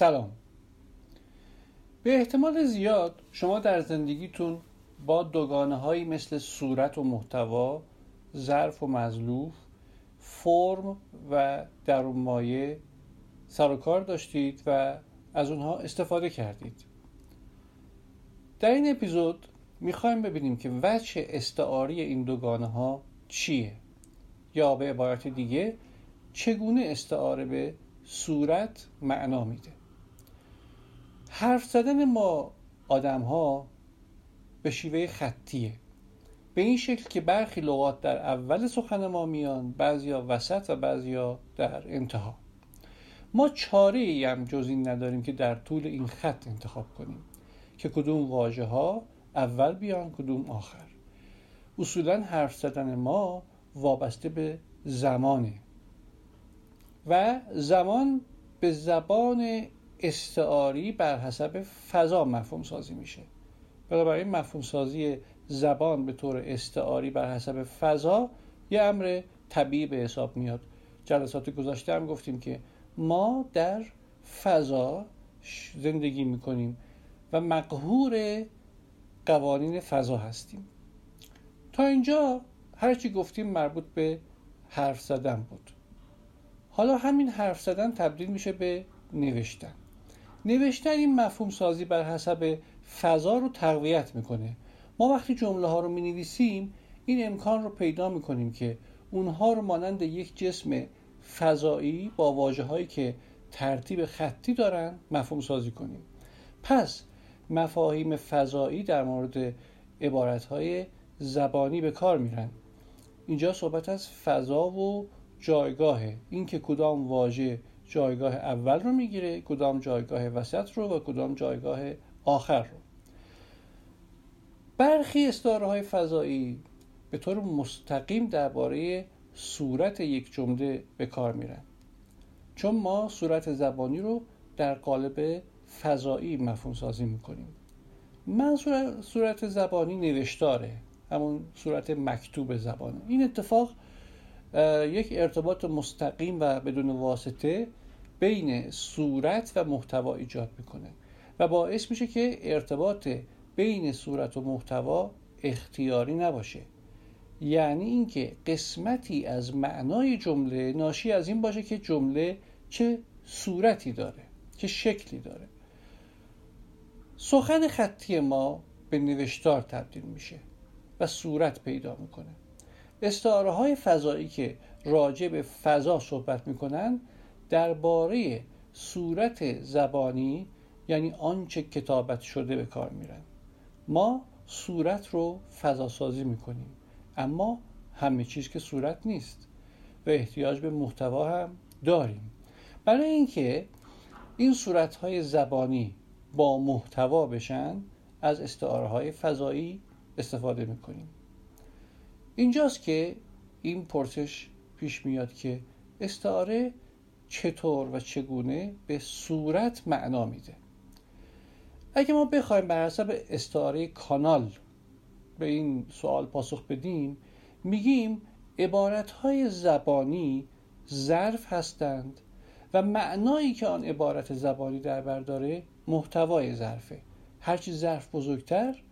سلام. به احتمال زیاد شما در زندگیتون با دوگانه هایی مثل صورت و محتوا ظرف و مزلوف فرم و درون مایه سر و کار داشتید و از اونها استفاده کردید. در این اپیزود می‌خوایم ببینیم که وجه استعاری این دوگانه ها چیه یا به عبارت دیگه چگونه استعاره به صورت معنا میده. حرف زدن ما آدم ها به شیوه خطیه. به این شکل که برخی لغات در اول سخن ما میان بعضیا وسط و بعضیا در انتها. ما چاره ای هم جز این نداریم که در طول این خط انتخاب کنیم که کدوم واژه ها اول بیان کدوم آخر. اصولا حرف زدن ما وابسته به زمانه. و زمان به زبان استعاری بر حسب فضا مفهوم سازی میشه. بنابراین مفهوم سازی زبان به طور استعاری بر حسب فضا یه امر طبیعی به حساب میاد. جلسات گذاشته هم گفتیم که ما در فضا زندگی می‌کنیم و مقهور قوانین فضا هستیم. تا اینجا هرچی گفتیم مربوط به حرف زدن بود. حالا همین حرف زدن تبدیل میشه به نوشتن. نوشتن این مفهوم سازی بر حسب فضا رو تقویت می‌کنه. ما وقتی جمله ها رو می نویسیم این امکان رو پیدا می کنیم که اونها رو مانند یک جسم فضایی با واجه هایی که ترتیب خطی دارن مفهوم سازی کنیم. پس مفاهیم فضایی در مورد عبارت های زبانی به کار میرن. اینجا صحبت از فضا و جایگاهه. اینکه کدام واژه جایگاه اول رو می‌گیره کدام جایگاه وسط رو و کدام جایگاه آخر رو. برخی استعاره های فضایی به طور مستقیم درباره صورت یک جمله به کار میرن. چون ما صورت زبانی رو در قالب فضایی مفهوم سازی می‌کنیم. من صورت زبانی نوشتاره همون صورت مکتوب زبانه این اتفاق یک ارتباط مستقیم و بدون واسطه بین صورت و محتوا ایجاد می‌کنه. و باعث میشه که ارتباط بین صورت و محتوا اختیاری نباشه. یعنی اینکه قسمتی از معنای جمله ناشی از این باشه که جمله چه صورتی داره چه شکلی داره. سخن خطی ما به نوشتار تبدیل میشه و صورت پیدا می‌کنه. استعاره های فضایی که راجع به فضا صحبت می‌کنن درباره صورت زبانی یعنی آنچه کتابت شده به کار میرن. ما صورت رو فضا سازی می‌کنیم اما همه چیز که صورت نیست و احتیاج به محتوا هم داریم. برای اینکه این صورت های زبانی با محتوا بشن از استعاره های فضایی استفاده می‌کنیم. اینجاست که این پرسش پیش میاد که استعاره چطور و چگونه به صورت معنا میده. اگه ما بخوایم بر حسب استعاره کانال به این سوال پاسخ بدیم میگیم عبارت های زبانی ظرف هستند و معنایی که آن عبارت زبانی در بر داره محتوای ظرفه. هرچی ظرف بزرگتر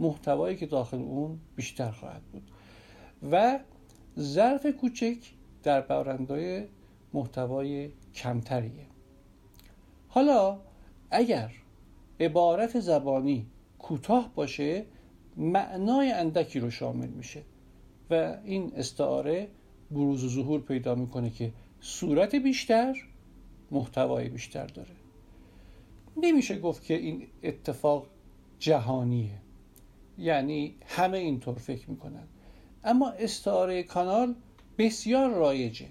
محتوایی که داخل اون بیشتر خواهد بود. و ظرف کوچک در برندای محتوای کمتریه. حالا اگر عبارت زبانی کوتاه باشه معنای اندکی رو شامل میشه و این استعاره بروز و ظهور پیدا می‌کنه که صورت بیشتر محتوای بیشتر داره. نمیشه گفت که این اتفاق جهانیه. یعنی همه اینطور فکر می‌کنن. اما استعاره کانال بسیار رایجه.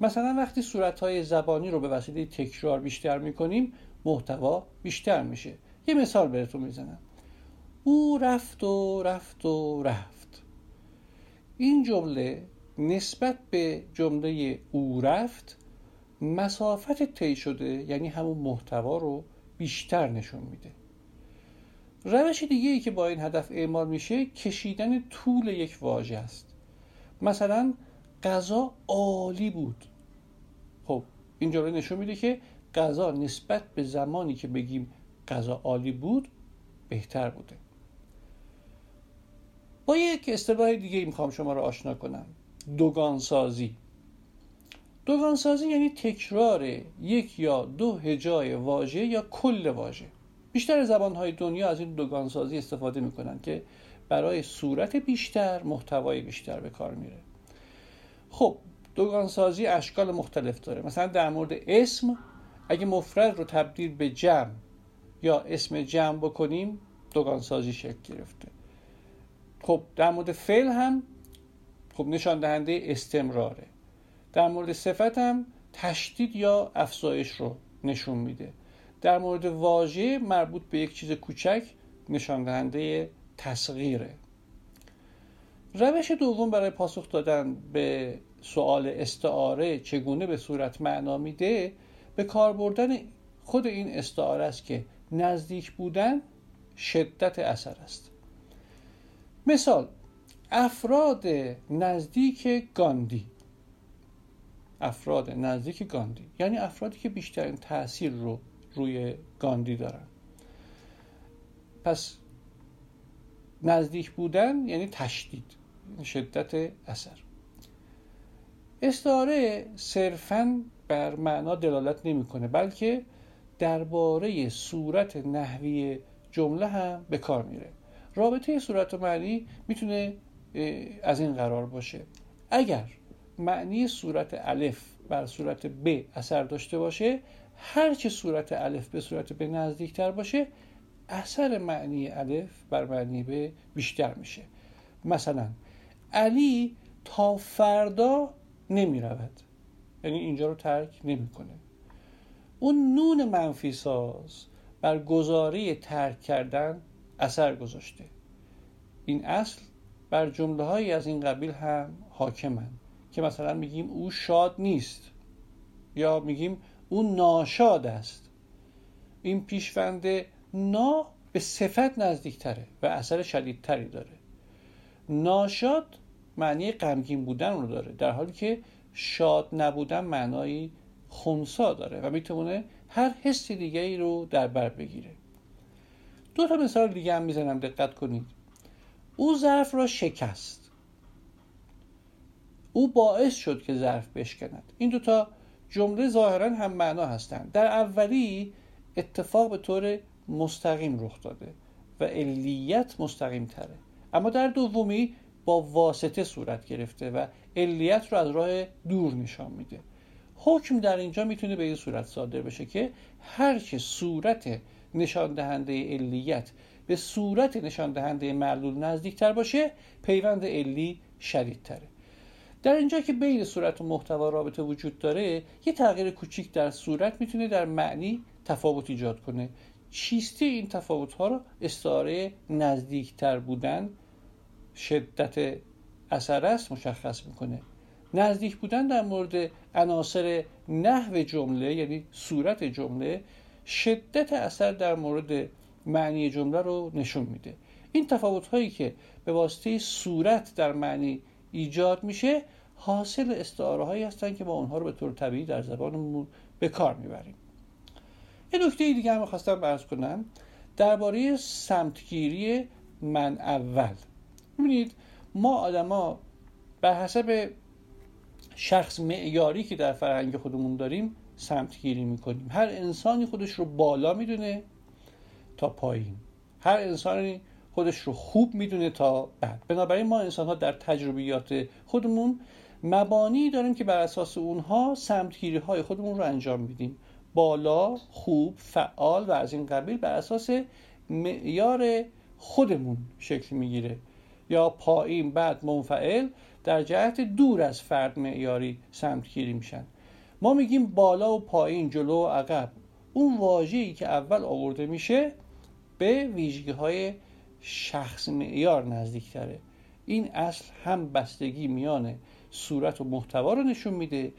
مثلا وقتی صورتهای زبانی رو به وسیله تکرار بیشتر می‌کنیم محتوا بیشتر میشه. یه مثال بهتون می‌زنم. او رفت و رفت و رفت. این جمله نسبت به جمله او رفت مسافت طی شده یعنی همون محتوا رو بیشتر نشون میده. روش دیگه ای که با این هدف اعمال میشه کشیدن طول یک واژه است. مثلا غذا عالی بود. خب این جمله نشون میده که غذا نسبت به زمانی که بگیم غذا عالی بود بهتر بوده. با یک اصطلاح دیگه می‌خوام شما رو آشنا کنم. دوگانسازی. دوگانسازی یعنی تکرار یک یا دو هجای واژه یا کل واژه. بیشتر زبانهای دنیا از این دوگانسازی استفاده می‌کنن که برای صورت بیشتر محتوای بیشتر به کار میره. خب دوگانسازی اشکال مختلف داره. مثلا در مورد اسم اگه مفرد رو تبدیل به جمع یا اسم جمع بکنیم دوگانسازی شکل گرفته. خب در مورد فعل هم خب نشان دهنده استمراره. در مورد صفت هم تشدید یا افزایش رو نشون میده. در مورد واژه مربوط به یک چیز کوچک نشان دهنده تصغیره روش دوم برای پاسخ دادن به سوال استعاره چگونه به صورت معنا میده به کار بردن خود این استعاره است که نزدیک بودن شدت اثر است. مثال افراد نزدیک گاندی. افراد نزدیک گاندی یعنی افرادی که بیشترین تاثیر رو روی گاندی دارن. پس نزدیک بودن یعنی تشدید شدت اثر. استعاره صرفا بر معنا دلالت نمی‌کنه بلکه درباره صورت نحوی جمله هم به کار میره. رابطه صورت و معنی می‌تونه از این قرار باشه. اگر معنی صورت الف بر صورت ب اثر داشته باشه هر چه صورت الف به صورت ب نزدیکتر باشه اثر معنی الف بر معنی ب بیشتر میشه. مثلا علی تا فردا نمی رود یعنی اینجا رو ترک نمی‌کنه. اون نون منفی ساز بر گزاره ترک کردن اثر گذاشته. این اصل بر جمله هایی از این قبیل هم حاکمن که مثلا میگیم او شاد نیست یا میگیم او ناشاد است. این پیشوند نا به صفت نزدیکتره و اثر شدیدتری داره. ناشاد معنی غمگین بودن رو داره در حالی که شاد نبودن معنایی خونسا داره و می‌تونه هر حس دیگه ای رو در بر بگیره. دو تا مثال دیگه هم می‌زنم دقت کنید. او ظرف را شکست. او باعث شد که ظرف بشکند. این دوتا جمله ظاهرا هم معنا هستند در اولی اتفاق به طور مستقیم رخ داده و علیت مستقیم تره. اما در دومی با واسطه صورت گرفته و علیت رو از راه دور نشان میده. حکم در اینجا می‌تونه به این صورت صادر بشه که هرچه صورت نشان دهنده علیت به صورت نشان دهنده معلول نزدیکتر باشه پیوند علی شدیدتره. در اینجا که بین صورت و محتوا رابطه وجود داره یه تغییر کوچیک در صورت می‌تونه در معنی تفاوت ایجاد کنه. چیستی این تفاوت ها رو استعاره نزدیکتر بودن شدت اثر است مشخص می‌کنه. نزدیک بودن در مورد عناصر نحو جمله یعنی صورت جمله شدت اثر در مورد معنی جمله رو نشون میده. این تفاوت هایی که به واسطه صورت در معنی ایجاد میشه حاصل استعاره هایی هستن که با اونها رو به طور طبیعی در زبانمون به کار می‌بریم. یه نکته دیگه هم خواستم برس کنم. درباره سمتگیری من اول. می‌بینید ما آدما بر حسب شخص معیاری که در فرهنگ خودمون داریم سمت گیری می‌کنیم. هر انسانی خودش رو بالا می‌دونه تا پایین. هر انسانی خودش رو خوب می‌دونه تا بد بنابراین ما انسان ها در تجربیات خودمون مبانی داریم که بر اساس اونها سمتگیری های خودمون رو انجام میدیم. بالا خوب فعال و از این قبیل بر اساس معیار خودمون شکل می‌گیره. یا پایین بعد منفعل در جهت دور از فرد معیاری سمتگیری میشن. ما میگیم بالا و پایین جلو و عقب. اون واژه‌ای که اول آورده میشه به ویژگی های شخص معیار نزدیکتره. این اصل هم بستگی میان صورت و محتوا رو نشون میده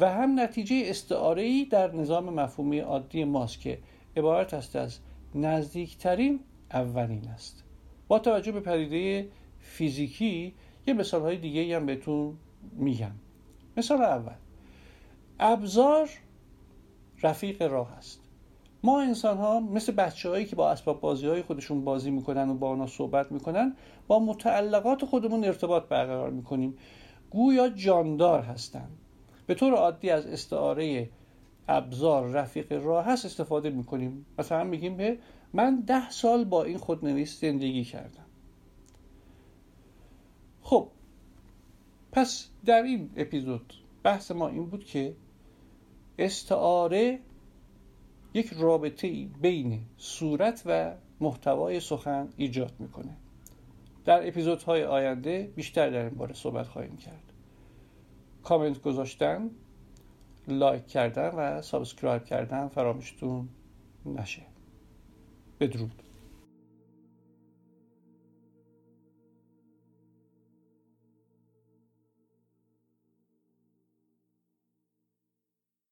و هم نتیجه استعاره در نظام مفهومی عادی ماست که عبارت است از نزدیکترین اولین است. با توجه به پدیده فیزیکی یه مثال های دیگه هم بهتون میگم. مثال اول. ابزار رفیق راه است. ما انسان ها مثل بچه هایی که با اسباب بازی های خودشون بازی می‌کنن و با آنها صحبت می‌کنن با متعلقات خودمون ارتباط برقرار می‌کنیم. گویا جاندار هستند به طور عادی از استعاره ابزار رفیق راه هست استفاده می‌کنیم. مثلا میگیم به من ده سال با این خودنویس زندگی کردم. خب پس در این اپیزود بحث ما این بود که استعاره یک رابطه بین صورت و محتوای سخن ایجاد می‌کنه. در اپیزودهای آینده بیشتر در این باره صحبت خواهیم کرد. کامنت گذاشتن like کردن و subscribe کردن فراموشتون نشه. بدرود.